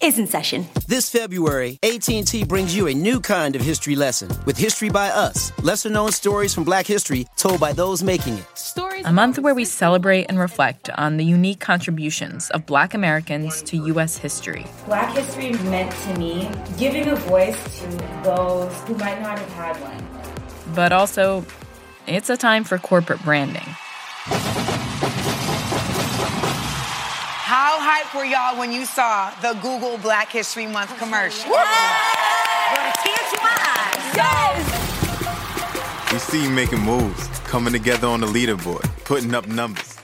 is in session. This February, AT&T brings you a new kind of history lesson with History by Us. Lesser known stories from Black history told by those making it. Stories a month where we celebrate and reflect on the unique contributions of Black Americans to U.S. history. Black history meant to me giving a voice to those who might not have had one. But also, it's a time for corporate branding. How hyped were y'all when you saw the Google Black History Month commercial? Yes! Yes! We see you making moves, coming together on the leaderboard, putting up numbers.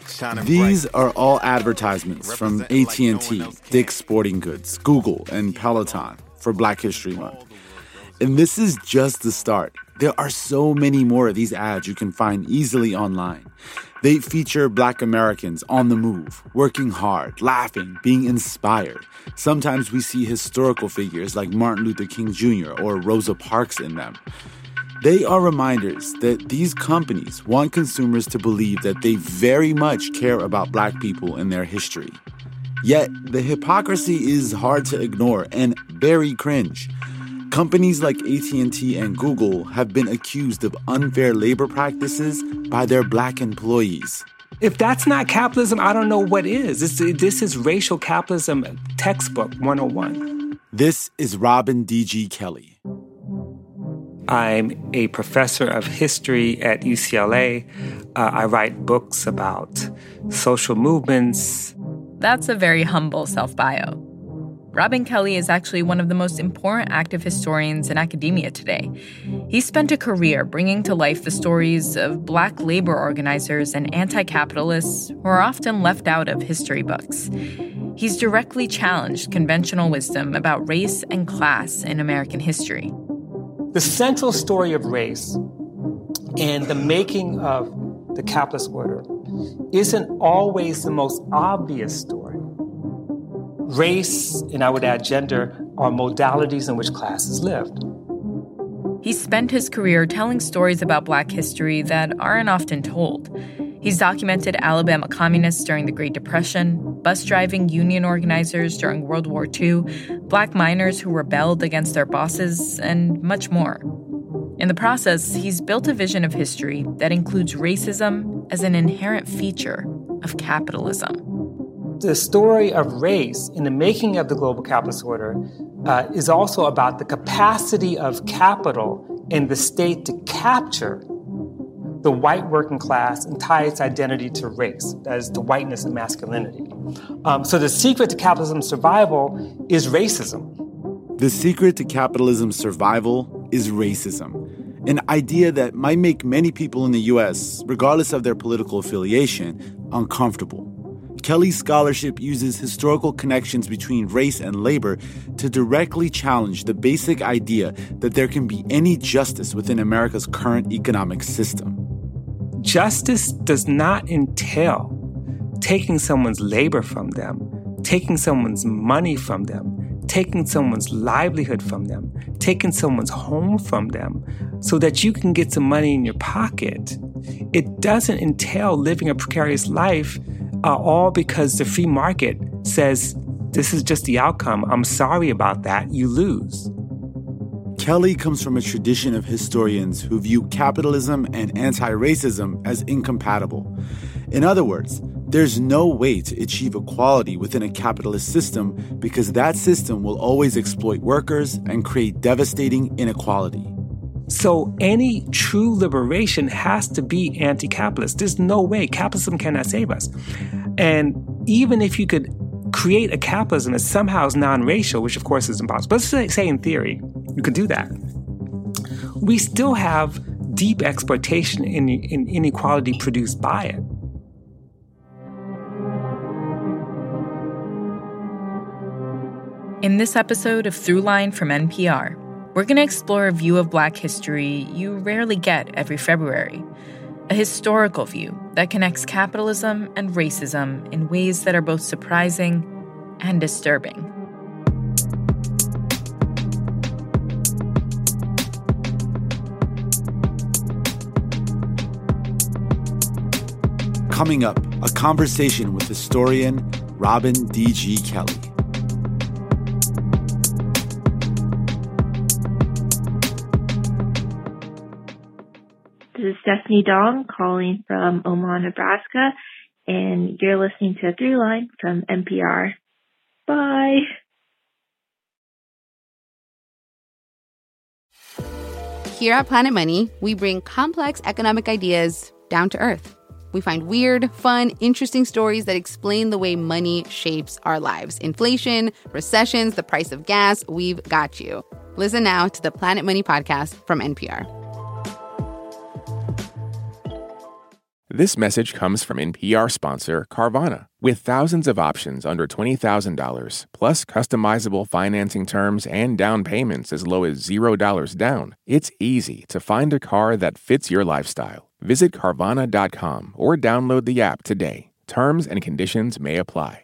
These are all advertisements from AT&T, like Dick's Sporting Goods, Google, and Peloton for Black History Month. And this is just the start. There are so many more of these ads you can find easily online. They feature black Americans on the move, working hard, laughing, being inspired. Sometimes we see historical figures like Martin Luther King Jr. or Rosa Parks in them. They are reminders that these companies want consumers to believe that they very much care about black people and their history. Yet, the hypocrisy is hard to ignore and very cringe. Companies like AT&T and Google have been accused of unfair labor practices by their black employees. If that's not capitalism, I don't know what is. This, this is racial capitalism textbook 101. This is Robin D.G. Kelley. I'm a professor of history at UCLA. Uh, I write books about social movements. That's a very humble self bio. Robin Kelley is actually one of the most important active historians in academia today. He spent a career bringing to life the stories of black labor organizers and anti capitalists who are often left out of history books. He's directly challenged conventional wisdom about race and class in American history. The central story of race and the making of the capitalist order isn't always the most obvious story. Race, and I would add gender, are modalities in which classes lived. He spent his career telling stories about black history that aren't often told. He's documented Alabama communists during the Great Depression, bus driving union organizers during World War II, black miners who rebelled against their bosses, and much more. In the process, he's built a vision of history that includes racism as an inherent feature of capitalism the story of race in the making of the global capitalist order uh, is also about the capacity of capital and the state to capture the white working class and tie its identity to race, that is, to whiteness and masculinity. Um, so the secret to capitalism's survival is racism. The secret to capitalism's survival is racism, an idea that might make many people in the US, regardless of their political affiliation, uncomfortable. Kelley's scholarship uses historical connections between race and labor to directly challenge the basic idea that there can be any justice within America's current economic system. Justice does not entail taking someone's labor from them, taking someone's money from them, taking someone's livelihood from them, taking someone's home from them, so that you can get some money in your pocket. It doesn't entail living a precarious life uh, all because the free market says this is just the outcome. I'm sorry about that. You lose. Kelley comes from a tradition of historians who view capitalism and anti racism as incompatible. In other words, there's no way to achieve equality within a capitalist system because that system will always exploit workers and create devastating inequality. So any true liberation has to be anti-capitalist. There's no way capitalism cannot save us. And even if you could create a capitalism that somehow is non-racial, which of course is impossible, let's say, say in theory you could do that. We still have deep exploitation and in, in inequality produced by it. In this episode of Throughline from NPR, we're going to explore a view of Black history you rarely get every February a historical view that connects capitalism and racism in ways that are both surprising and disturbing. Coming up, a conversation with historian Robin D.G. Kelley. Is Stephanie Dong calling from Omaha, Nebraska, and you're listening to Throughline from NPR. Bye. Here at Planet Money, we bring complex economic ideas down to earth. We find weird, fun, interesting stories that explain the way money shapes our lives. Inflation, recessions, the price of gas, we've got you. Listen now to the Planet Money podcast from NPR. This message comes from NPR sponsor Carvana. With thousands of options under $20,000, plus customizable financing terms and down payments as low as $0 down, it's easy to find a car that fits your lifestyle. Visit Carvana.com or download the app today. Terms and conditions may apply.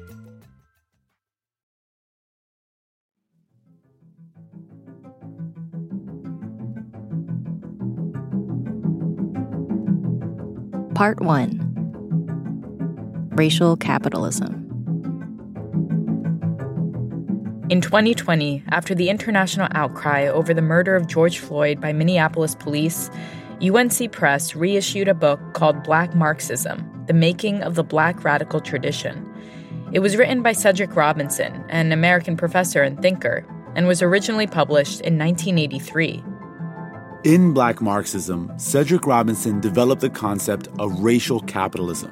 Part 1 Racial Capitalism. In 2020, after the international outcry over the murder of George Floyd by Minneapolis police, UNC Press reissued a book called Black Marxism The Making of the Black Radical Tradition. It was written by Cedric Robinson, an American professor and thinker, and was originally published in 1983. In Black Marxism, Cedric Robinson developed the concept of racial capitalism.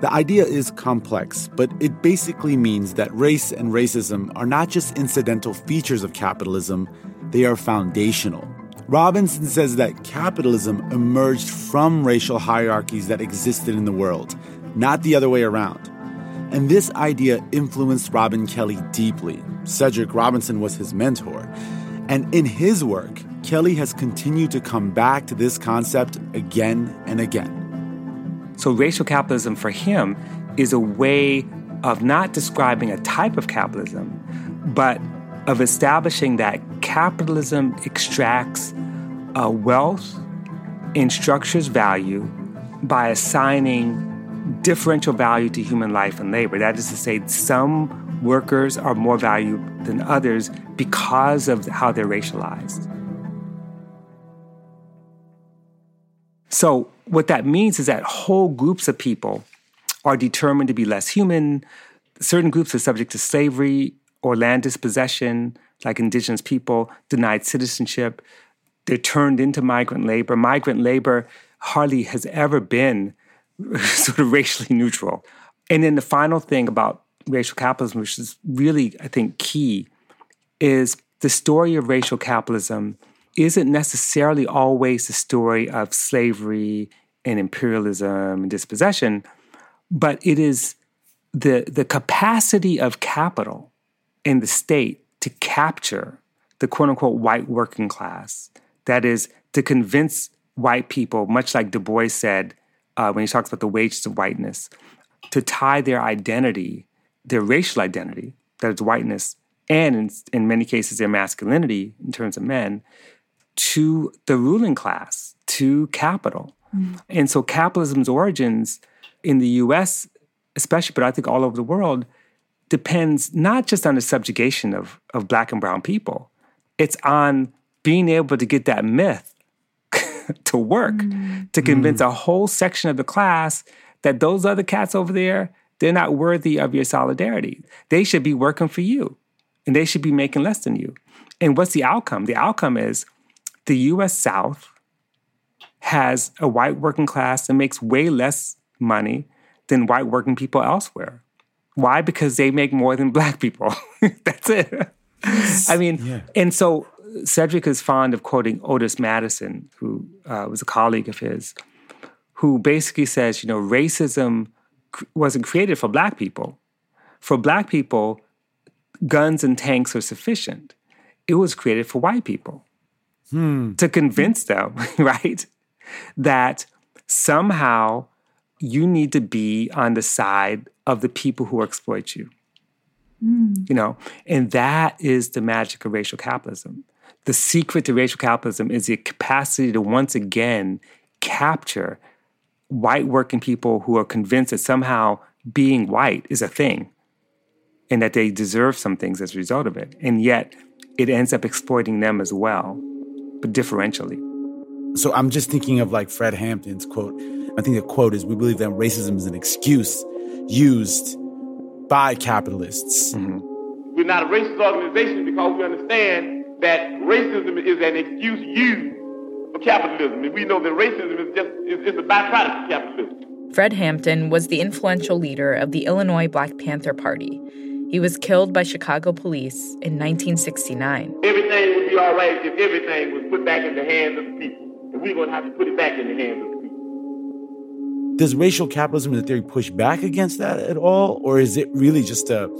The idea is complex, but it basically means that race and racism are not just incidental features of capitalism, they are foundational. Robinson says that capitalism emerged from racial hierarchies that existed in the world, not the other way around. And this idea influenced Robin Kelley deeply. Cedric Robinson was his mentor. And in his work, Kelley has continued to come back to this concept again and again. So, racial capitalism for him is a way of not describing a type of capitalism, but of establishing that capitalism extracts uh, wealth and structures value by assigning differential value to human life and labor. That is to say, some workers are more valued than others because of how they're racialized. So, what that means is that whole groups of people are determined to be less human. Certain groups are subject to slavery or land dispossession, like indigenous people, denied citizenship. They're turned into migrant labor. Migrant labor hardly has ever been sort of racially neutral. And then the final thing about racial capitalism, which is really, I think, key, is the story of racial capitalism isn't necessarily always the story of slavery and imperialism and dispossession, but it is the, the capacity of capital in the state to capture the quote unquote white working class. That is, to convince white people, much like Du Bois said uh, when he talks about the wages of whiteness, to tie their identity, their racial identity, that is whiteness, and in, in many cases their masculinity in terms of men, to the ruling class, to capital. Mm. And so capitalism's origins in the US, especially, but I think all over the world, depends not just on the subjugation of, of black and brown people, it's on being able to get that myth to work, mm. to convince mm. a whole section of the class that those other cats over there, they're not worthy of your solidarity. They should be working for you and they should be making less than you. And what's the outcome? The outcome is the US South has a white working class that makes way less money than white working people elsewhere. Why? Because they make more than black people. That's it. I mean, yeah. and so Cedric is fond of quoting Otis Madison, who uh, was a colleague of his, who basically says, you know, racism wasn't created for black people. For black people, guns and tanks are sufficient. It was created for white people hmm. to convince them, right, that somehow you need to be on the side of the people who exploit you. Mm. You know, and that is the magic of racial capitalism. The secret to racial capitalism is the capacity to once again capture white working people who are convinced that somehow being white is a thing and that they deserve some things as a result of it. And yet it ends up exploiting them as well, but differentially. So I'm just thinking of like Fred Hampton's quote. I think the quote is We believe that racism is an excuse used by capitalists. Mm-hmm. We're not a racist organization because we understand that racism is an excuse used for capitalism. And we know that racism is just is, is a byproduct of capitalism. Fred Hampton was the influential leader of the Illinois Black Panther Party. He was killed by Chicago police in 1969. Everything would be all right if everything was put back in the hands of the people. And we're going to have to put it back in the hands of the people. Does racial capitalism in the theory push back against that at all? Or is it really just a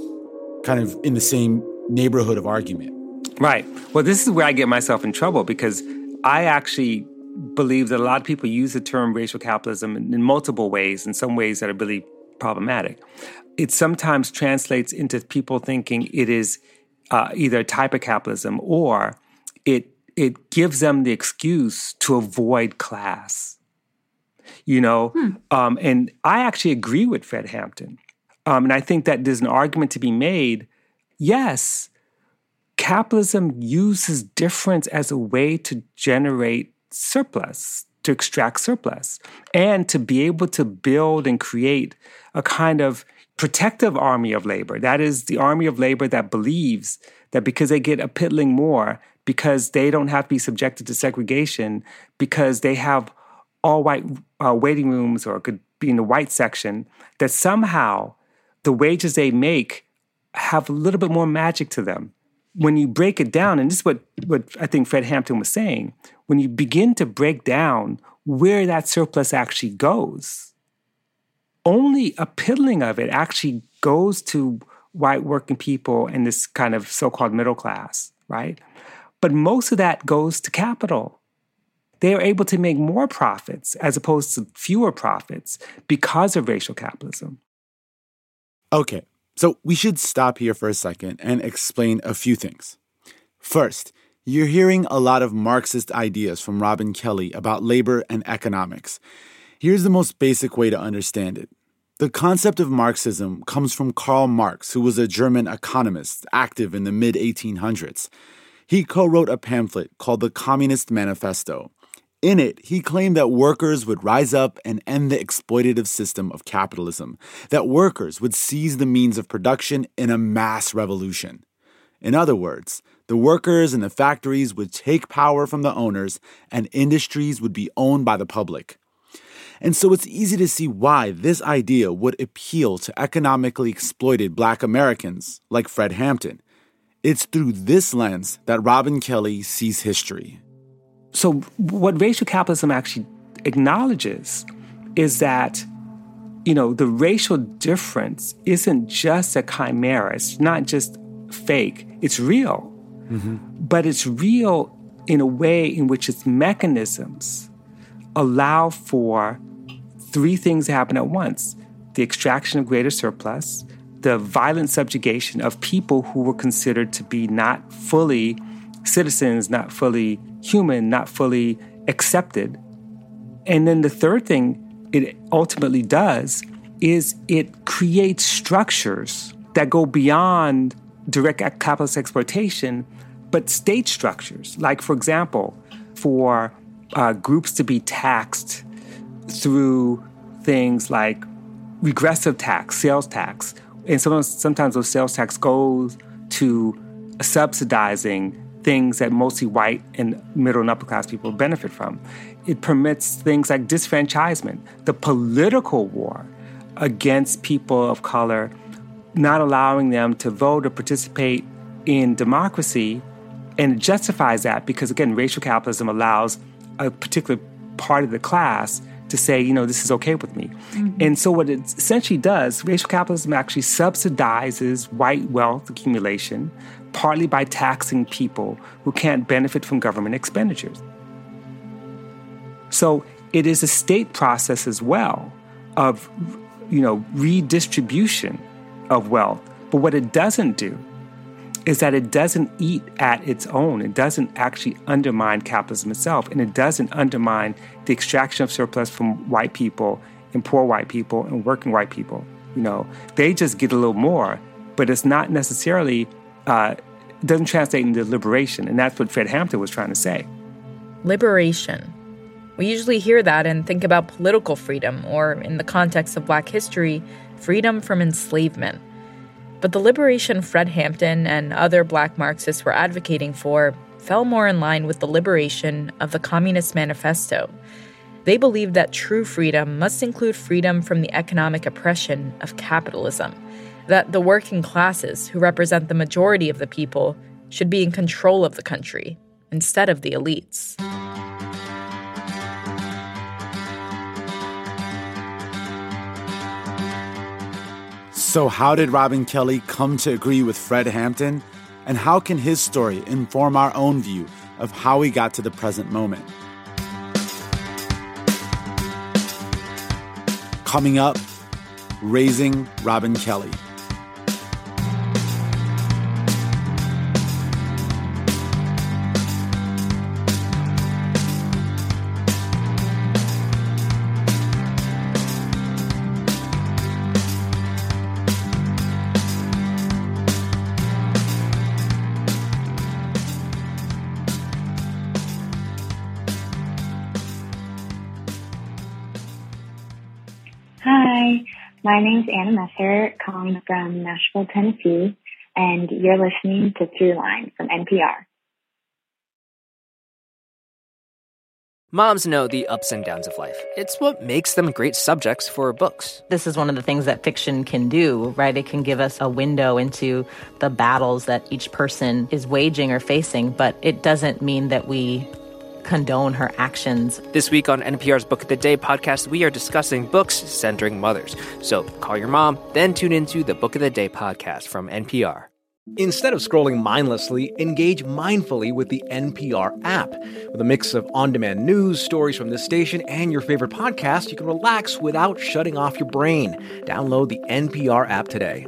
kind of in the same neighborhood of argument? Right. Well, this is where I get myself in trouble because I actually believe that a lot of people use the term racial capitalism in, in multiple ways, in some ways that are really problematic. It sometimes translates into people thinking it is uh, either a type of capitalism or it it gives them the excuse to avoid class. You know, hmm. um, and I actually agree with Fred Hampton, um, and I think that there's an argument to be made. Yes, capitalism uses difference as a way to generate surplus, to extract surplus, and to be able to build and create a kind of protective army of labor. That is the army of labor that believes that because they get a piddling more, because they don't have to be subjected to segregation, because they have all white uh, waiting rooms or could be in the white section, that somehow the wages they make have a little bit more magic to them when you break it down, and this is what, what I think Fred Hampton was saying, when you begin to break down where that surplus actually goes, only a piddling of it actually goes to white working people and this kind of so called middle class, right? But most of that goes to capital. They are able to make more profits as opposed to fewer profits because of racial capitalism. Okay, so we should stop here for a second and explain a few things. First, you're hearing a lot of Marxist ideas from Robin Kelley about labor and economics. Here's the most basic way to understand it. The concept of Marxism comes from Karl Marx, who was a German economist active in the mid 1800s. He co wrote a pamphlet called the Communist Manifesto, in it, he claimed that workers would rise up and end the exploitative system of capitalism, that workers would seize the means of production in a mass revolution. In other words, the workers in the factories would take power from the owners and industries would be owned by the public. And so it's easy to see why this idea would appeal to economically exploited black Americans like Fred Hampton. It's through this lens that Robin Kelley sees history. So, what racial capitalism actually acknowledges is that, you know, the racial difference isn't just a chimera, it's not just fake, it's real. Mm-hmm. But it's real in a way in which its mechanisms allow for three things to happen at once the extraction of greater surplus, the violent subjugation of people who were considered to be not fully citizens, not fully human, not fully accepted. And then the third thing it ultimately does is it creates structures that go beyond direct capitalist exploitation, but state structures. Like, for example, for uh, groups to be taxed through things like regressive tax, sales tax, and sometimes, sometimes those sales tax goes to subsidizing things that mostly white and middle and upper class people benefit from. It permits things like disfranchisement, the political war against people of color, not allowing them to vote or participate in democracy, and it justifies that because, again, racial capitalism allows a particular part of the class to say, you know, this is okay with me. Mm-hmm. And so, what it essentially does, racial capitalism actually subsidizes white wealth accumulation, partly by taxing people who can't benefit from government expenditures. So, it is a state process as well of, you know, redistribution of wealth. But what it doesn't do is that it doesn't eat at its own. It doesn't actually undermine capitalism itself, and it doesn't undermine the extraction of surplus from white people and poor white people and working white people. You know, they just get a little more, but it's not necessarily uh, doesn't translate into liberation, and that's what Fred Hampton was trying to say. Liberation. We usually hear that and think about political freedom, or in the context of Black history, freedom from enslavement. But the liberation Fred Hampton and other black Marxists were advocating for fell more in line with the liberation of the Communist Manifesto. They believed that true freedom must include freedom from the economic oppression of capitalism, that the working classes, who represent the majority of the people, should be in control of the country instead of the elites. So, how did Robin Kelley come to agree with Fred Hampton? And how can his story inform our own view of how we got to the present moment? Coming up, Raising Robin Kelley. My name's Anna Messer, calling from Nashville, Tennessee, and you're listening to Throughline from NPR. Moms know the ups and downs of life. It's what makes them great subjects for books. This is one of the things that fiction can do, right? It can give us a window into the battles that each person is waging or facing, but it doesn't mean that we condone her actions. This week on NPR's Book of the Day podcast, we are discussing books centering mothers. So call your mom, then tune into the Book of the Day podcast from NPR. Instead of scrolling mindlessly, engage mindfully with the NPR app. With a mix of on demand news, stories from this station, and your favorite podcast, you can relax without shutting off your brain. Download the NPR app today.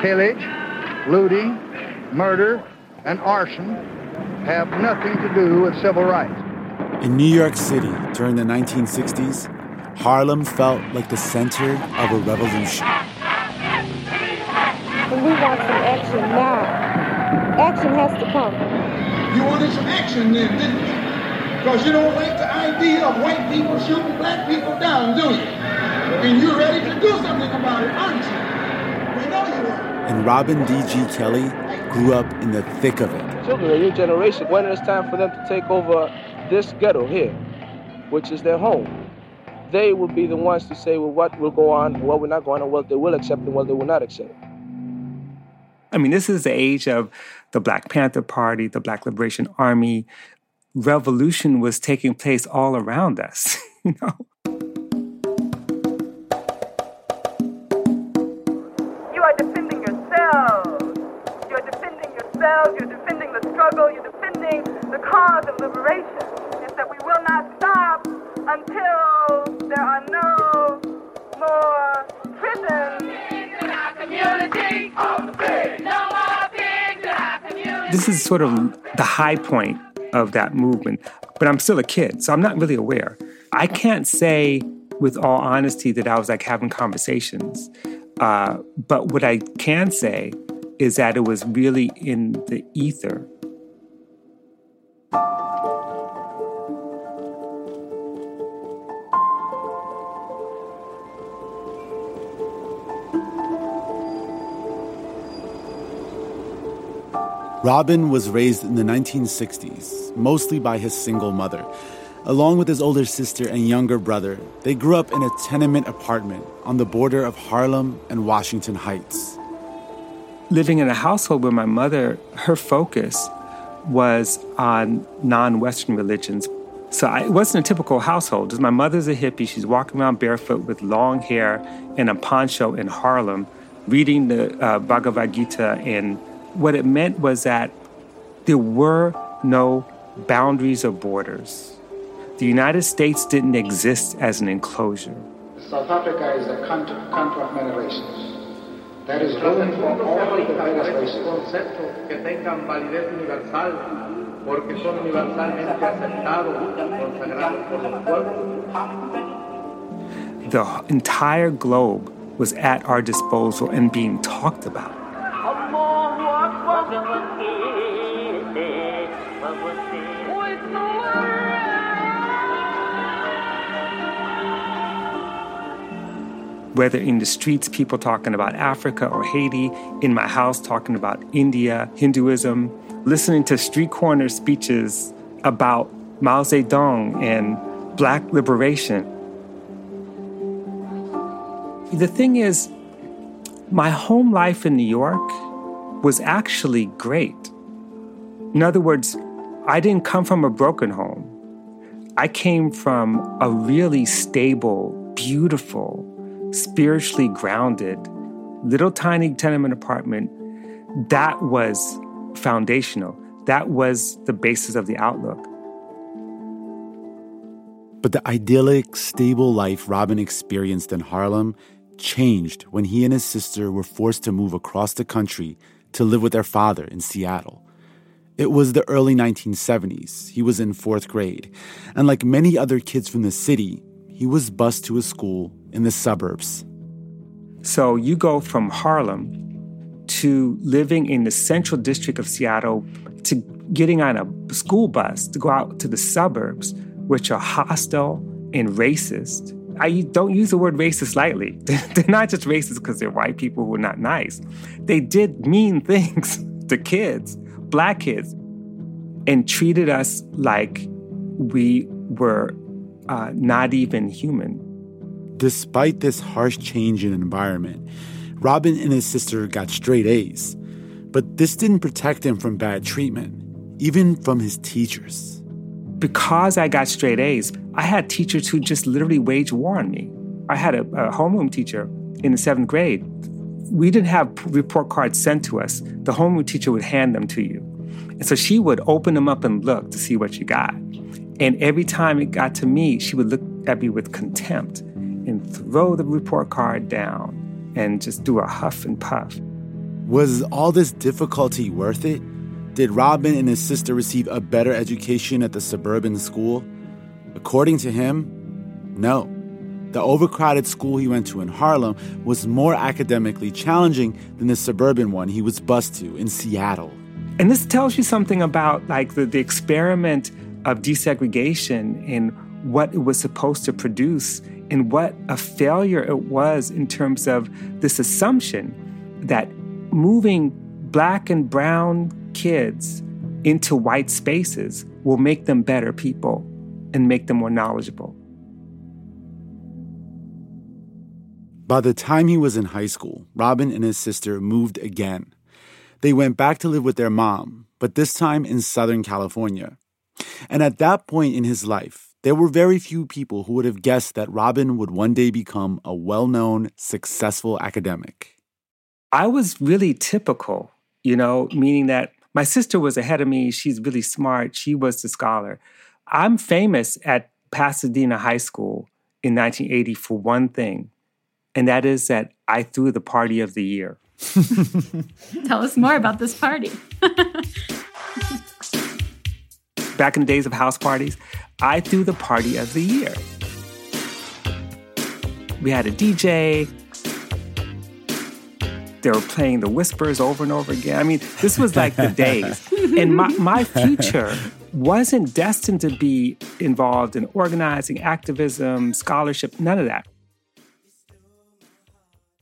Pillage, looting, murder, and arson have nothing to do with civil rights. In New York City during the 1960s, Harlem felt like the center of a revolution. And we want some action now. Action has to come. You wanted some action then, didn't you? Because you don't like the idea of white people shooting black people down, do you? And you're ready to do something about it, aren't you? We know you are and Robin D.G. Kelley grew up in the thick of it. Children of your generation, when it's time for them to take over this ghetto here, which is their home, they will be the ones to say, well, what will go on, what will not go on, and what they will accept and what they will not accept. I mean, this is the age of the Black Panther Party, the Black Liberation Army. Revolution was taking place all around us, you know. The cause of liberation. That we will not stop until there are no more prisons. This is sort of the high point of that movement, but I'm still a kid, so I'm not really aware. I can't say with all honesty that I was like having conversations. Uh, but what I can say is that it was really in the ether. Robin was raised in the 1960s, mostly by his single mother. Along with his older sister and younger brother, they grew up in a tenement apartment on the border of Harlem and Washington Heights. Living in a household where my mother, her focus was on non Western religions. So I, it wasn't a typical household. My mother's a hippie. She's walking around barefoot with long hair and a poncho in Harlem, reading the uh, Bhagavad Gita and what it meant was that there were no boundaries or borders. The United States didn't exist as an enclosure. South Africa is a country, country of many races. There is room for all the various races. que tengan validez universal porque son universalmente aceptados, consagrados por los pueblos. The entire globe was at our disposal and being talked about. Whether in the streets, people talking about Africa or Haiti, in my house, talking about India, Hinduism, listening to street corner speeches about Mao Zedong and black liberation. The thing is, my home life in New York was actually great. In other words, I didn't come from a broken home. I came from a really stable, beautiful, spiritually grounded, little tiny tenement apartment. That was foundational. That was the basis of the outlook. But the idyllic, stable life Robin experienced in Harlem changed when he and his sister were forced to move across the country to live with their father in Seattle. It was the early 1970s. He was in fourth grade. And like many other kids from the city, he was bused to a school in the suburbs. So you go from Harlem to living in the central district of Seattle to getting on a school bus to go out to the suburbs, which are hostile and racist. I don't use the word racist lightly. They're not just racist because they're white people who are not nice. They did mean things to kids, black kids, and treated us like we were uh, not even human. Despite this harsh change in environment, Robin and his sister got straight A's. But this didn't protect him from bad treatment, even from his teachers because I got straight A's, I had teachers who just literally waged war on me. I had a, a homeroom teacher in the seventh grade. We didn't have report cards sent to us. The homeroom teacher would hand them to you. And so she would open them up and look to see what you got. And every time it got to me, she would look at me with contempt and throw the report card down and just do a huff and puff. Was all this difficulty worth it? Did Robin and his sister receive a better education at the suburban school? According to him, no. The overcrowded school he went to in Harlem was more academically challenging than the suburban one he was bused to in Seattle. And this tells you something about like the, the experiment of desegregation and what it was supposed to produce and what a failure it was in terms of this assumption that moving black and brown kids into white spaces will make them better people and make them more knowledgeable. By the time he was in high school, Robin and his sister moved again. They went back to live with their mom, but this time in Southern California. And at that point in his life, there were very few people who would have guessed that Robin would one day become a well known, successful academic. I was really typical, you know, meaning that my sister was ahead of me. She's really smart. She was the scholar. I'm famous at Pasadena High School in 1980 for one thing, and that is that I threw the party of the year. Tell us more about this party. Back in the days of house parties, I threw the party of the year. We had a DJ. They were playing the whispers over and over again. I mean, this was like the days. And my, my future wasn't destined to be involved in organizing, activism, scholarship, none of that.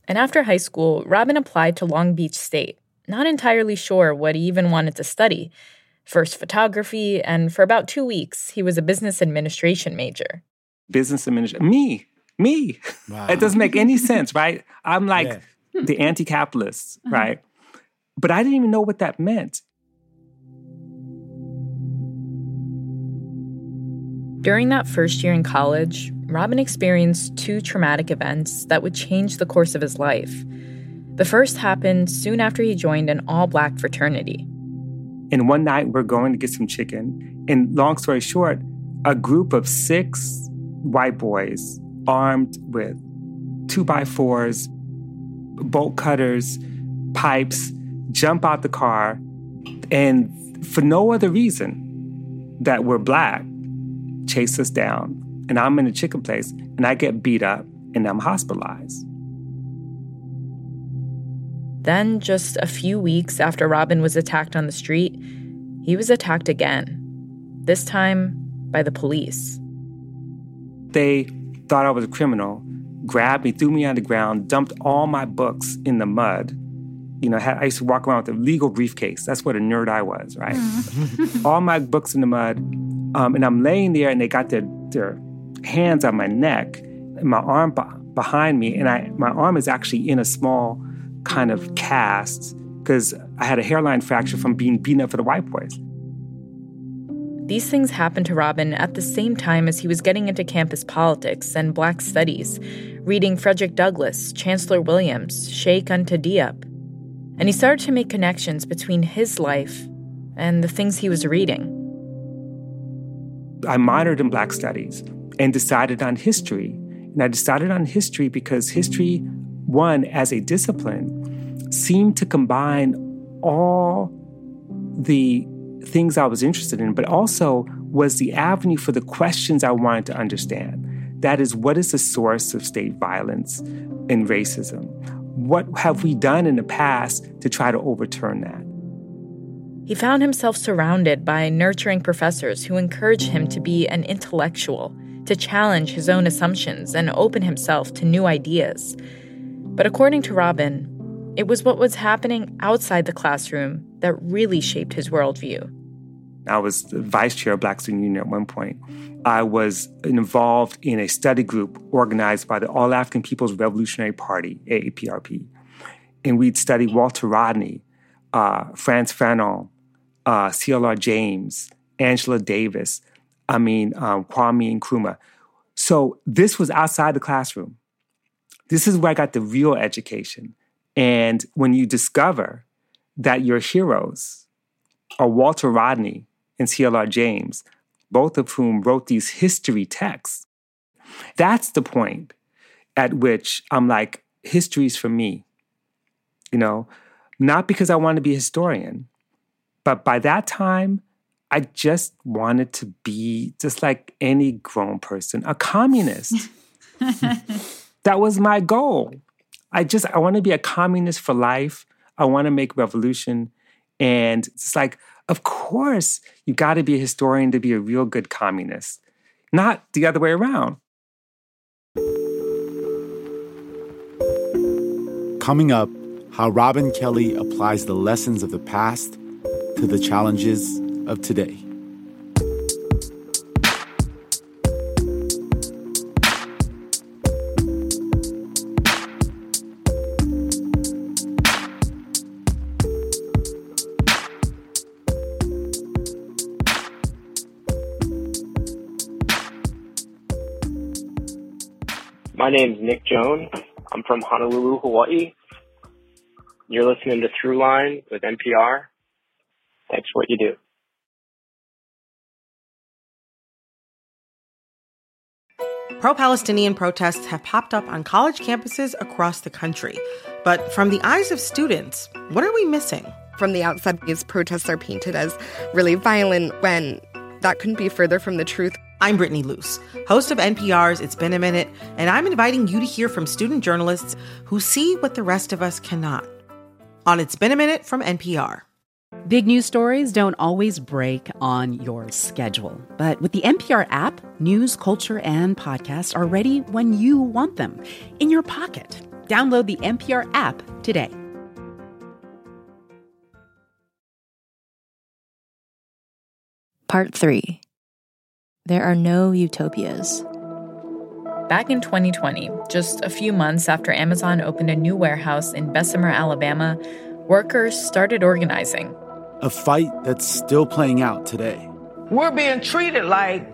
And after high school, Robin applied to Long Beach State, not entirely sure what he even wanted to study. First photography, and for about two weeks, he was a business administration major. Business administration, me, me. Wow. It doesn't make any sense, right? I'm like yeah. the anti capitalist, uh-huh. right? But I didn't even know what that meant. During that first year in college, Robin experienced two traumatic events that would change the course of his life. The first happened soon after he joined an all black fraternity. And one night we're going to get some chicken. And long story short, a group of six white boys armed with two by fours, bolt cutters, pipes, jump out the car, and for no other reason that we're black, chase us down and I'm in a chicken place and I get beat up and I'm hospitalized. Then, just a few weeks after Robin was attacked on the street, he was attacked again, this time by the police. They thought I was a criminal, grabbed me, threw me on the ground, dumped all my books in the mud. You know, I used to walk around with a legal briefcase. That's what a nerd I was, right? Mm. all my books in the mud. Um, and I'm laying there, and they got their, their hands on my neck, and my arm behind me, and I my arm is actually in a small kind of cast because I had a hairline fracture from being beaten up for the white boys. These things happened to Robin at the same time as he was getting into campus politics and black studies, reading Frederick Douglass, Chancellor Williams, Cheikh Anta Diop. And he started to make connections between his life and the things he was reading. I minored in black studies and decided on history. And I decided on history because history, one, as a discipline, seemed to combine all the things I was interested in, but also was the avenue for the questions I wanted to understand. That is, what is the source of state violence and racism? What have we done in the past to try to overturn that? He found himself surrounded by nurturing professors who encouraged him to be an intellectual to challenge his own assumptions and open himself to new ideas. But according to Robin, it was what was happening outside the classroom that really shaped his worldview. I was the vice chair of Black Student Union at one point. I was involved in a study group organized by the All African People's Revolutionary Party, AAPRP. And we'd study Walter Rodney, uh, Frantz Fanon, uh, CLR James, Angela Davis, I mean, um, Kwame Nkrumah. So this was outside the classroom. This is where I got the real education. And when you discover that your heroes are Walter Rodney and CLR James, both of whom wrote these history texts, that's the point at which I'm like, history's for me. You know, not because I want to be a historian, but by that time, I just wanted to be just like any grown person, a communist. that was my goal. I just I want to be a communist for life. I want to make revolution and it's like of course you got to be a historian to be a real good communist. Not the other way around. Coming up, how Robin Kelley applies the lessons of the past to the challenges of today. My name is Nick Jones. I'm from Honolulu, Hawaii. You're listening to Throughline with NPR. Thanks for what you do. Pro Palestinian protests have popped up on college campuses across the country. But from the eyes of students, what are we missing? from the outside, these protests are painted as really violent when that couldn't be further from the truth. I'm Brittany Luce, host of NPR's It's Been a Minute, and I'm inviting you to hear from student journalists who see what the rest of us cannot. On It's Been a Minute from NPR. Big news stories don't always break on your schedule, but with the NPR app, news, culture, and podcasts are ready when you want them in your pocket. Download the NPR app today. Part 3 There are no utopias. Back in 2020, just a few months after Amazon opened a new warehouse in Bessemer, Alabama, workers started organizing. A fight that's still playing out today. We're being treated like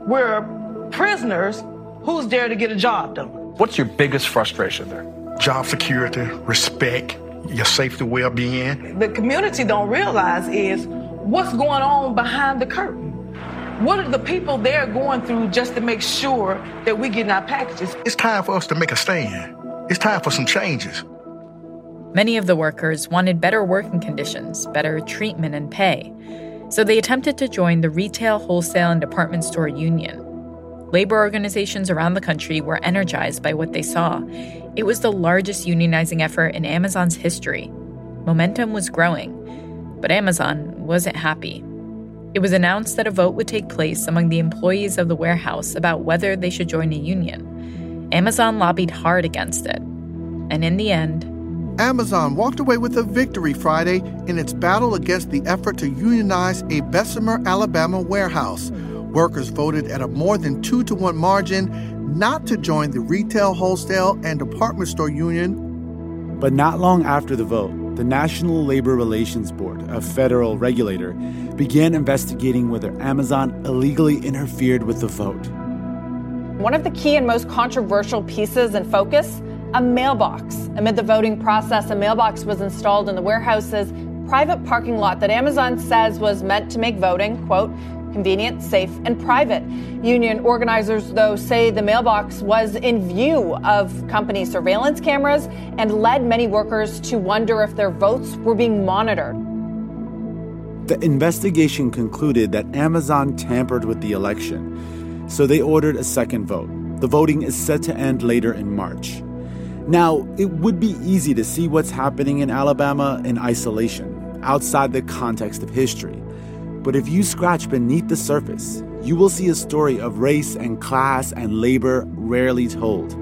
we're prisoners. Who's there to get a job done? What's your biggest frustration there? Job security, respect, your safety, well-being. The community don't realize is what's going on behind the curtain. What are the people there going through just to make sure that we get our packages? It's time for us to make a stand. It's time for some changes. Many of the workers wanted better working conditions, better treatment and pay. So they attempted to join the Retail, Wholesale, and Department Store Union. Labor organizations around the country were energized by what they saw. It was the largest unionizing effort in Amazon's history. Momentum was growing, but Amazon wasn't happy. It was announced that a vote would take place among the employees of the warehouse about whether they should join a union. Amazon lobbied hard against it. And in the end, Amazon walked away with a victory Friday in its battle against the effort to unionize a Bessemer, Alabama warehouse. Workers voted at a more than two to one margin not to join the Retail, Wholesale, and Department Store Union. But not long after the vote, the National Labor Relations Board, a federal regulator, began investigating whether Amazon illegally interfered with the vote. One of the key and most controversial pieces and focus a mailbox. Amid the voting process, a mailbox was installed in the warehouse's private parking lot that Amazon says was meant to make voting, quote, convenient, safe, and private. Union organizers, though, say the mailbox was in view of company surveillance cameras and led many workers to wonder if their votes were being monitored. The investigation concluded that Amazon tampered with the election, so they ordered a second vote. The voting is set to end later in March. Now, it would be easy to see what's happening in Alabama in isolation, outside the context of history. But if you scratch beneath the surface, you will see a story of race and class and labor rarely told.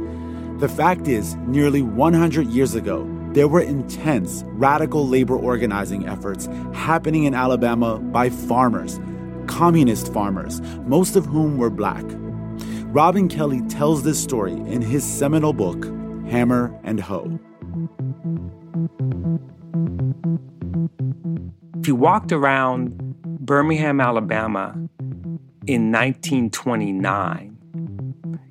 The fact is, nearly 100 years ago, there were intense, radical labor organizing efforts happening in Alabama by farmers, communist farmers, most of whom were black. Robin Kelley tells this story in his seminal book, Hammer and Hoe. If you walked around Birmingham, Alabama in 1929,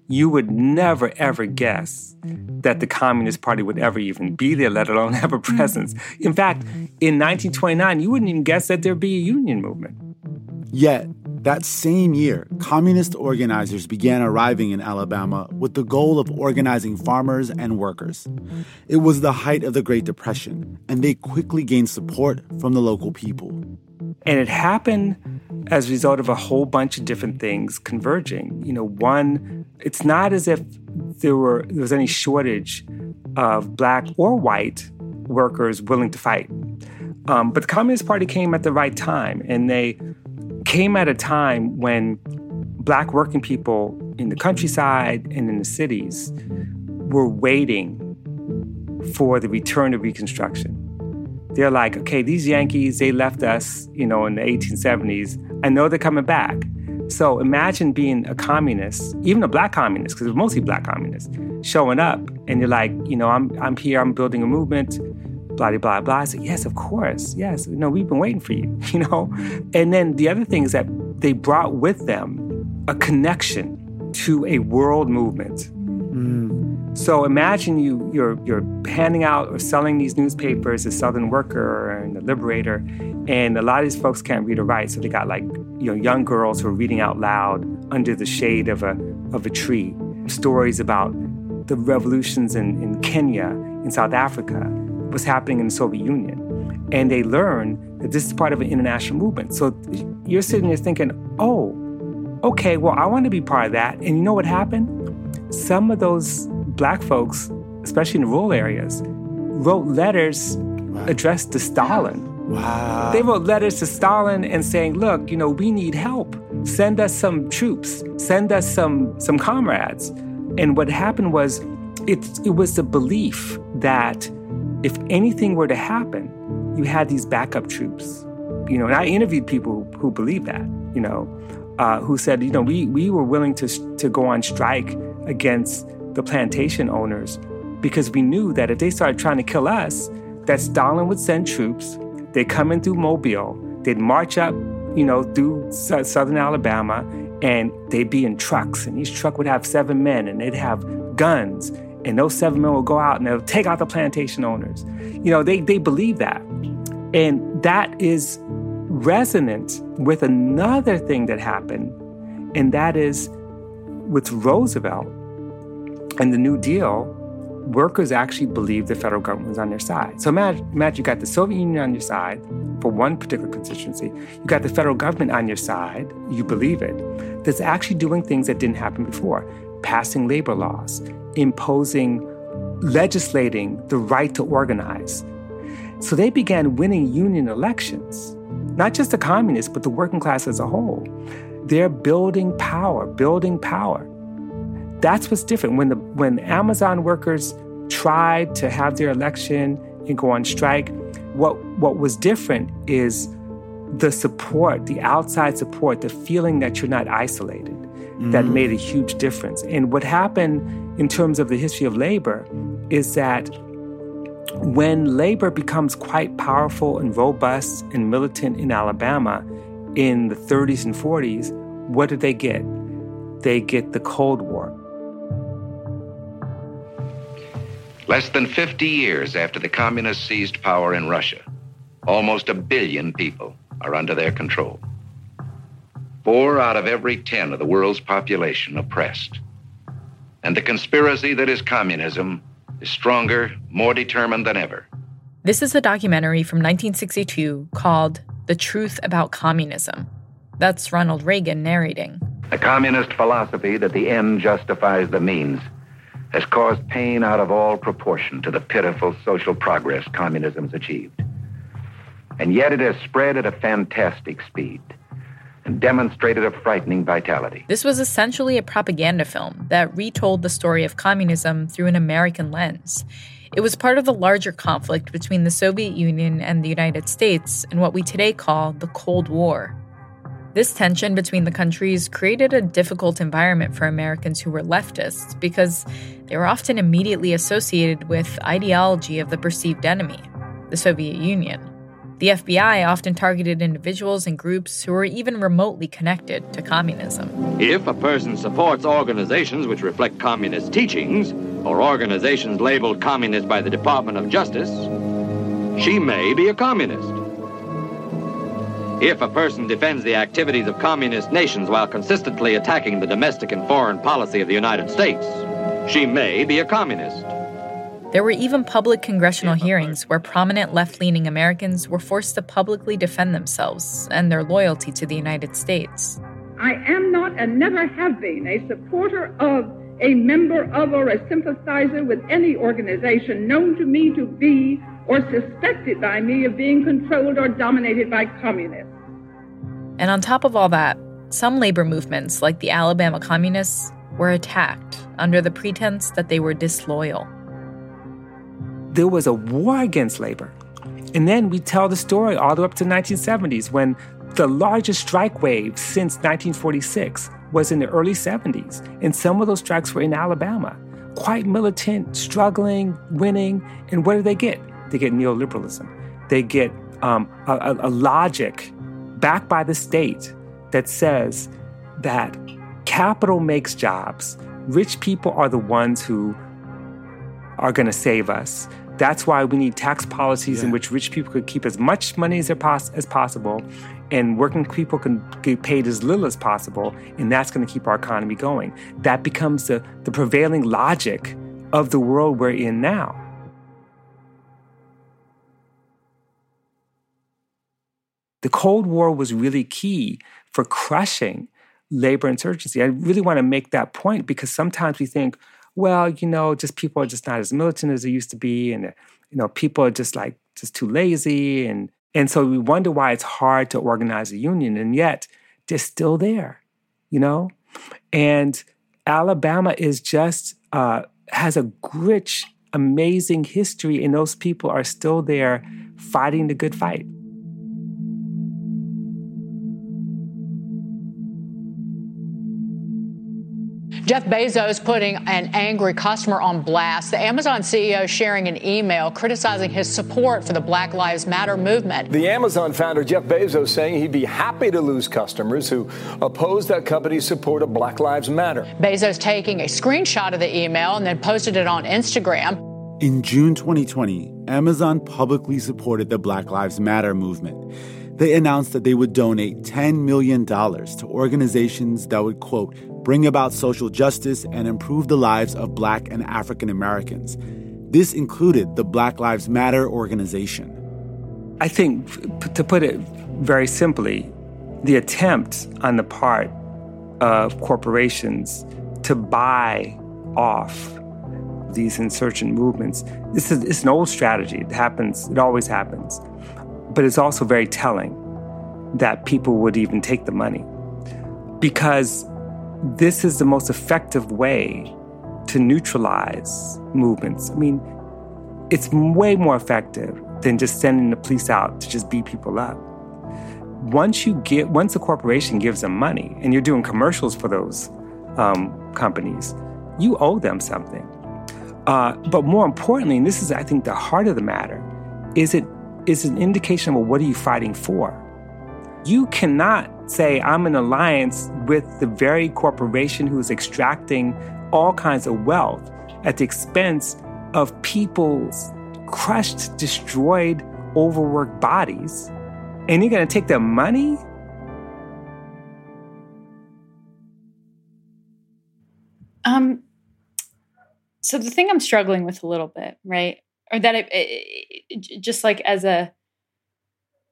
you would never ever guess that the Communist Party would ever even be there, let alone have a mm. presence. In fact, in 1929, you wouldn't even guess that there'd be a union movement. Yet, that same year, communist organizers began arriving in Alabama with the goal of organizing farmers and workers. It was the height of the Great Depression, and they quickly gained support from the local people. And it happened as a result of a whole bunch of different things converging. You know, one, it's not as if there were there was any shortage of black or white workers willing to fight. Um, but the Communist Party came at the right time, and they came at a time when black working people in the countryside and in the cities were waiting for the return of Reconstruction. They're like, okay, these Yankees, they left us, you know, in the 1870s. I know they're coming back. So imagine being a communist, even a black communist, because it was mostly black communists, showing up and you're like, you know, I'm, I'm here, I'm building a movement, blah, blah, blah. I said, yes, of course. Yes. You know, we've been waiting for you, you know? And then the other thing is that they brought with them a connection to a world movement. Mm. So imagine you you're you're handing out or selling these newspapers, the Southern Worker and the Liberator, and a lot of these folks can't read or write, so they got like you know young girls who are reading out loud under the shade of a of a tree, stories about the revolutions in, in Kenya, in South Africa, what's happening in the Soviet Union. and they learn that this is part of an international movement. So you're sitting there thinking, oh, okay, well, I want to be part of that. And you know what happened? Some of those black folks, especially in rural areas, wrote letters addressed to Stalin. Wow. They wrote letters to Stalin and saying, look, you know, we need help. Send us some troops. Send us some some comrades. And what happened was it, it was the belief that if anything were to happen, you had these backup troops. You know, and I interviewed people who, believed that, you know, uh, who said, you know, we, we were willing to, to go on strike against the plantation owners because we knew that if they started trying to kill us, that Stalin would send troops, they'd come in through Mobile, they'd march up, you know, through southern Alabama, and they'd be in trucks, and each truck would have seven men, and they'd have guns, and those seven men will go out and they'll take out the plantation owners. You know, they, they believe that. And that is resonant with another thing that happened, and that is with Roosevelt and the New Deal, workers actually believed the federal government was on their side. So imagine, imagine you got the Soviet Union on your side for one particular constituency, you got the federal government on your side, you believe it, that's actually doing things that didn't happen before passing labor laws, imposing, legislating the right to organize. So they began winning union elections, not just the communists, but the working class as a whole. They're building power, building power. That's what's different. When the when Amazon workers tried to have their election and go on strike, what what was different is the support, the outside support, the feeling that you're not isolated that Mm-hmm. made a huge difference. And what happened in terms of the history of labor is that when labor becomes quite powerful and robust and militant in Alabama in the 30s and 40s, what do they get? They get the Cold War. Less than 50 years after the communists seized power in Russia, almost a billion people are under their control. Four out of every 10 of the world's population oppressed. And the conspiracy that is communism is stronger, more determined than ever. This is a documentary from 1962 called The Truth About Communism. That's Ronald Reagan narrating. The communist philosophy that the end justifies the means has caused pain out of all proportion to the pitiful social progress communism's achieved. And yet it has spread at a fantastic speed and demonstrated a frightening vitality. This was essentially a propaganda film that retold the story of communism through an American lens. It was part of the larger conflict between the Soviet Union and the United States in what we today call the Cold War. This tension between the countries created a difficult environment for Americans who were leftists because they were often immediately associated with ideology of the perceived enemy, the Soviet Union. The FBI often targeted individuals and groups who were even remotely connected to communism. If a person supports organizations which reflect communist teachings, or organizations labeled communist by the Department of Justice, she may be a communist. If a person defends the activities of communist nations while consistently attacking the domestic and foreign policy of the United States, she may be a communist. There were even public congressional hearings where prominent left leaning Americans were forced to publicly defend themselves and their loyalty to the United States. I am not and never have been a supporter of, a member of, or a sympathizer with any organization known to me to be or suspected by me of being controlled or dominated by communists. And on top of all that, some labor movements, like the Alabama Communists, were attacked under the pretense that they were disloyal. There was a war against labor. And then we tell the story all the way up to the 1970s when the largest strike wave since 1946 was in the early 70s. And some of those strikes were in Alabama. Quite militant, struggling, winning. And what do they get? They get neoliberalism. They get um, a, a logic backed by the state that says that capital makes jobs. Rich people are the ones who are going to save us. That's why we need tax policies in which rich people could keep as much money as, pos- as possible and working people can get paid as little as possible. And that's going to keep our economy going. That becomes the, the prevailing logic of the world we're in now. The Cold War was really key for crushing labor insurgency. I really want to make that point because sometimes we think, well, you know, just people are just not as militant as they used to be, and you know, people are just like just too lazy, and and so we wonder why it's hard to organize a union, and yet they're still there, you know, and Alabama is just uh, has a rich, amazing history, and those people are still there fighting the good fight. Jeff Bezos putting an angry customer on blast. The Amazon CEO sharing an email criticizing his support for the Black Lives Matter movement. The Amazon founder Jeff Bezos saying he'd be happy to lose customers who oppose that company's support of Black Lives Matter. Bezos taking a screenshot of the email and then posted it on Instagram. In June 2020, Amazon publicly supported the Black Lives Matter movement. They announced that they would donate $10 million to organizations that would, quote, bring about social justice and improve the lives of Black and African Americans. This included the Black Lives Matter organization. I think, to put it very simply, the attempt on the part of corporations to buy off these insurgent movements. This is it's an old strategy. It happens, it always happens. But it's also very telling that people would even take the money. Because this is the most effective way to neutralize movements. I mean, it's way more effective than just sending the police out to just beat people up. Once you get, once a corporation gives them money and you're doing commercials for those um, companies, you owe them something. Uh, but more importantly, and this is, I think, the heart of the matter, is it is an indication of well, what are you fighting for? You cannot say, I'm in alliance with the very corporation who's extracting all kinds of wealth at the expense of people's crushed, destroyed, overworked bodies, and you're going to take their money? Um, so the thing I'm struggling with a little bit, right, or that it, it, it, just like as a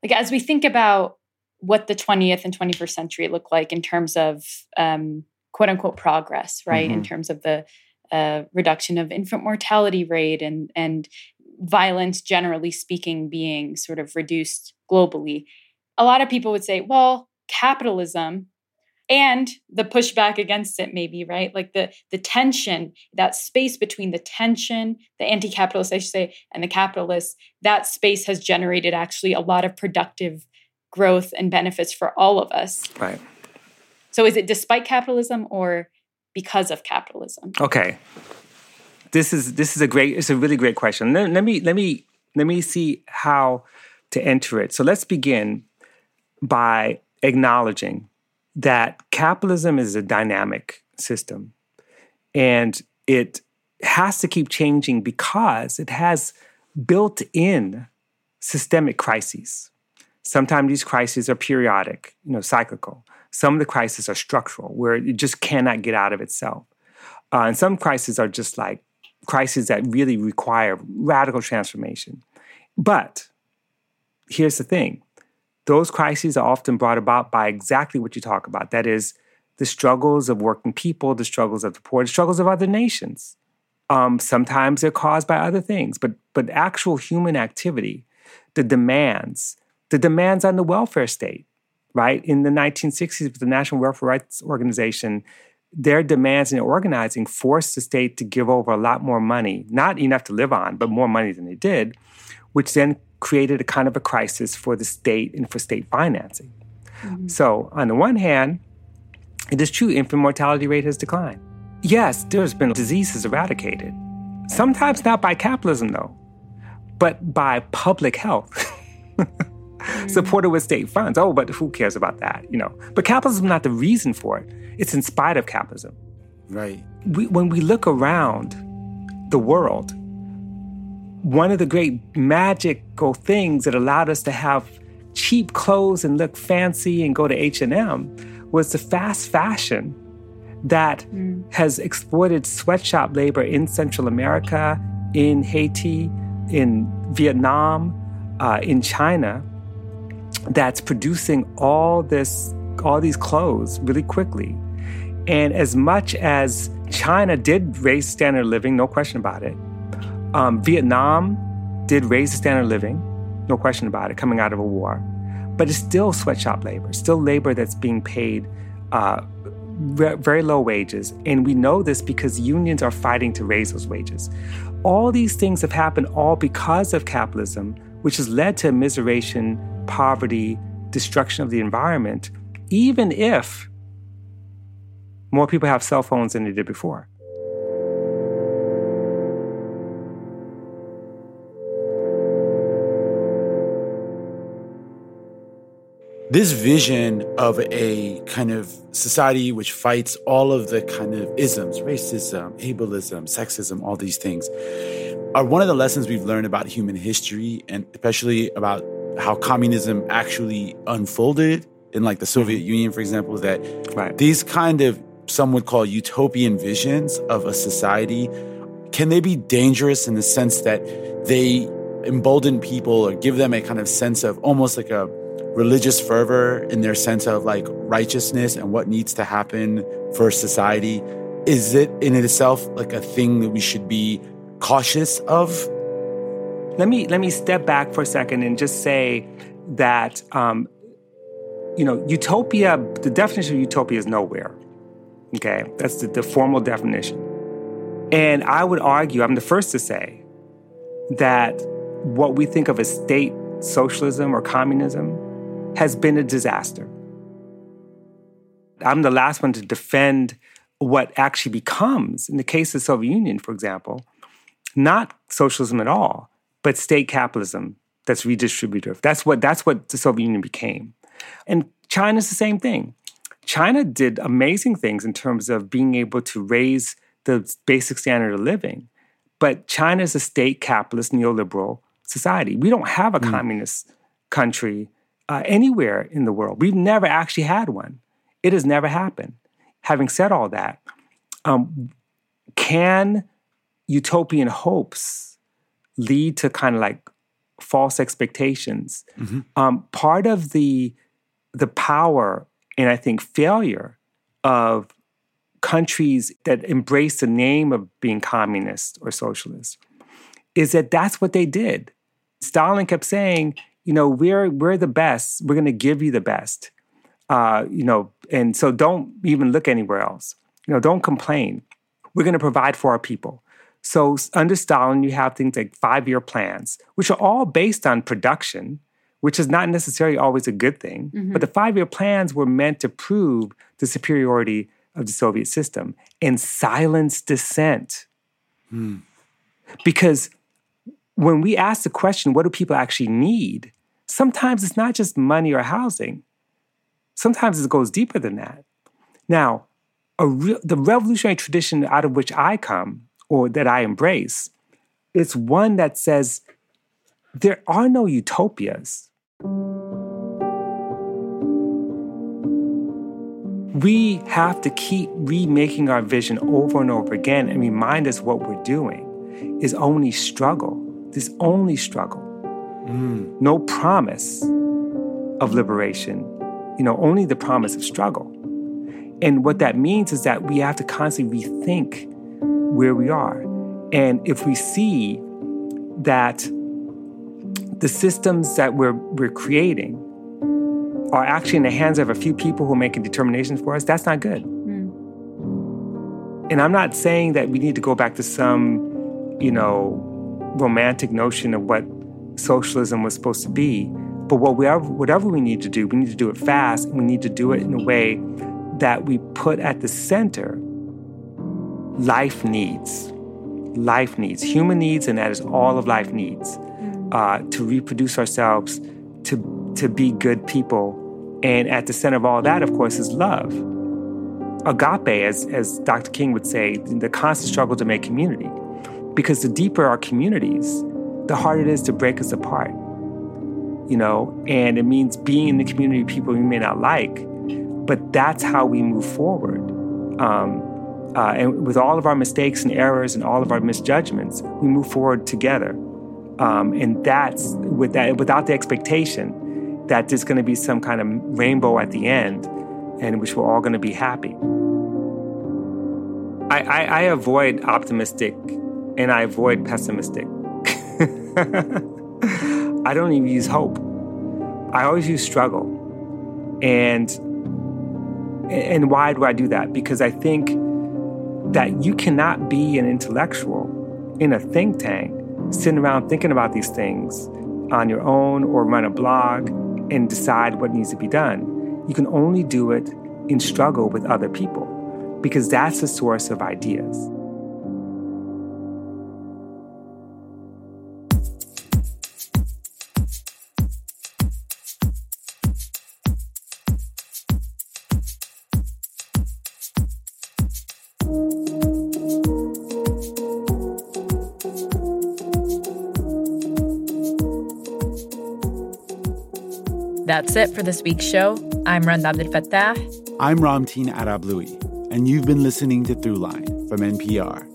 like as we think about what the 20th and 21st century look like in terms of um, quote unquote progress, right? Mm-hmm. In terms of the uh, reduction of infant mortality rate and and violence, generally speaking, being sort of reduced globally. A lot of people would say, well, capitalism and the pushback against it maybe right like the the tension that space between the tension the anti-capitalist i should say and the capitalists that space has generated actually a lot of productive growth and benefits for all of us. Right. So is it despite capitalism or because of capitalism? Okay. This is this is a great it's a really great question. Let, let me let me let me see how to enter it. So let's begin by acknowledging that capitalism is a dynamic system and it has to keep changing because it has built in systemic crises. Sometimes these crises are periodic, you know, cyclical. Some of the crises are structural, where it just cannot get out of itself. Uh, and some crises are just like crises that really require radical transformation. But here's the thing those crises are often brought about by exactly what you talk about that is, the struggles of working people, the struggles of the poor, the struggles of other nations. Um, sometimes they're caused by other things, but, but actual human activity, the demands, the demands on the welfare state, right? In the 1960s, with the National Welfare Rights Organization, their demands and organizing forced the state to give over a lot more money, not enough to live on, but more money than they did, which then created a kind of a crisis for the state and for state financing. Mm-hmm. So, on the one hand, it is true infant mortality rate has declined. Yes, there's been diseases eradicated. Sometimes not by capitalism, though, but by public health. mm-hmm. Supported with state funds. Oh, but who cares about that? You know. But capitalism is not the reason for it. It's in spite of capitalism. Right. We, when we look around the world, one of the great magical things that allowed us to have cheap clothes and look fancy and go to H&M was the fast fashion that mm. has exploited sweatshop labor in Central America, in Haiti, in Vietnam, uh, in China. That's producing all this, all these clothes really quickly. And as much as China did raise standard of living, no question about it. Um, Vietnam did raise the standard of living, no question about it, coming out of a war. But it's still sweatshop labor, still labor that's being paid uh, very low wages. And we know this because unions are fighting to raise those wages. All these things have happened all because of capitalism, which has led to immiseration, poverty, destruction of the environment, even if more people have cell phones than they did before. This vision of a kind of society which fights all of the kind of isms, racism, ableism, sexism, all these things, are one of the lessons we've learned about human history and especially about how communism actually unfolded in like the Soviet mm-hmm. Union, for example, that right. these kind of some would call utopian visions of a society, can they be dangerous in the sense that they embolden people or give them a kind of sense of almost like a religious fervor in their sense of like righteousness and what needs to happen for society? Is it in itself like a thing that we should be cautious of? Let me let me step back for a second and just say that um, you know utopia. The definition of utopia is nowhere. Okay, that's the, the formal definition. And I would argue, I'm the first to say, that what we think of as state socialism or communism has been a disaster. I'm the last one to defend what actually becomes, in the case of the Soviet Union, for example, not socialism at all, but state capitalism that's redistributive. That's what, that's what the Soviet Union became. And China's the same thing. China did amazing things in terms of being able to raise the basic standard of living. But China is a state capitalist neoliberal society. We don't have a mm. communist country uh, anywhere in the world. We've never actually had one. It has never happened. Having said all that, um, can utopian hopes lead to kind of like false expectations? Mm-hmm. Um, part of the the power and I think failure of countries that embrace the name of being communist or socialist is that that's what they did. Stalin kept saying, you know, we're we're the best. We're going to give you the best. Uh, you know, and so don't even look anywhere else. You know, don't complain. We're going to provide for our people. So under Stalin, you have things like five-year plans, which are all based on production which is not necessarily always a good thing. Mm-hmm. But the five year plans were meant to prove the superiority of the Soviet system and silence dissent. Mm. Because when we ask the question, what do people actually need? Sometimes it's not just money or housing. Sometimes it goes deeper than that. Now, re- the revolutionary tradition out of which I come, or that I embrace, it's one that says there are no utopias. We have to keep remaking our vision over and over again and remind us what we're doing is only struggle. This only struggle. Mm. No promise of liberation, you know, only the promise of struggle. And what that means is that we have to constantly rethink where we are. And if we see that the systems that we're, we're creating are actually in the hands of a few people who are making determinations for us, that's not good. Mm. And I'm not saying that we need to go back to some, you know, romantic notion of what socialism was supposed to be. But what we are, whatever we need to do, we need to do it fast, and we need to do it in a way that we put at the center life needs. Life needs, human needs, and that is all of life needs uh, to reproduce ourselves, to, to be good people. And at the center of all that, of course, is love. Agape, as, as Dr. King would say, the constant struggle to make community. Because the deeper our communities, the harder it is to break us apart. You know, and it means being in the community of people we may not like, but that's how we move forward. Um, uh, and with all of our mistakes and errors and all of our misjudgments, we move forward together. Um, and that's with that without the expectation that there's going to be some kind of rainbow at the end and which we're all going to be happy. I, I, I avoid optimistic and I avoid pessimistic. I don't even use hope. I always use struggle. And and why do I do that? Because I think that you cannot be an intellectual in a think tank sitting around thinking about these things on your own or run a blog and decide what needs to be done. You can only do it in struggle with other people because that's the source of ideas. That's it for this week's show. I'm Rund Abdelfatah. I'm Ramtin Arablouei, and you've been listening to Throughline from NPR.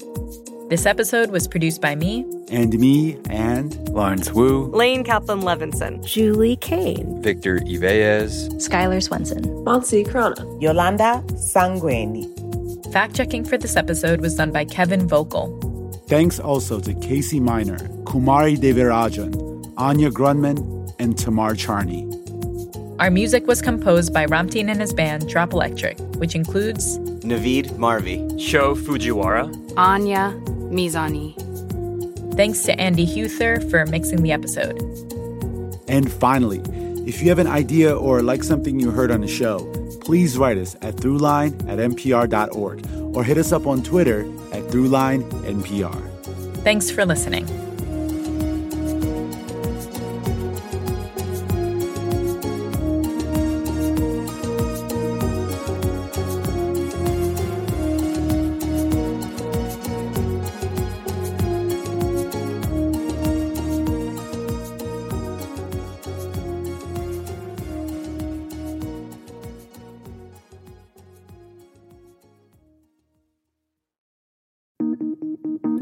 This episode was produced by me. And me, and Lawrence Wu, Laine Kaplan-Levenson, Julie Caine, Victor Yvellez, Skylar Swenson, Bonsi Krona, Yolanda Sangweni. Fact checking for this episode was done by Kevin Vogel. Thanks also to Casey Miner, Kumari Devarajan, Anya Grundmann, and Tamar Charney. Our music was composed by Ramtin and his band Drop Electric, which includes Navid Marvi, Sho Fujiwara, Anya Mizani. Thanks to Andy Huether for mixing the episode. And finally, if you have an idea or like something you heard on the show, please write us at throughline at npr.org or hit us up on Twitter at throughlinenpr. Thanks for listening.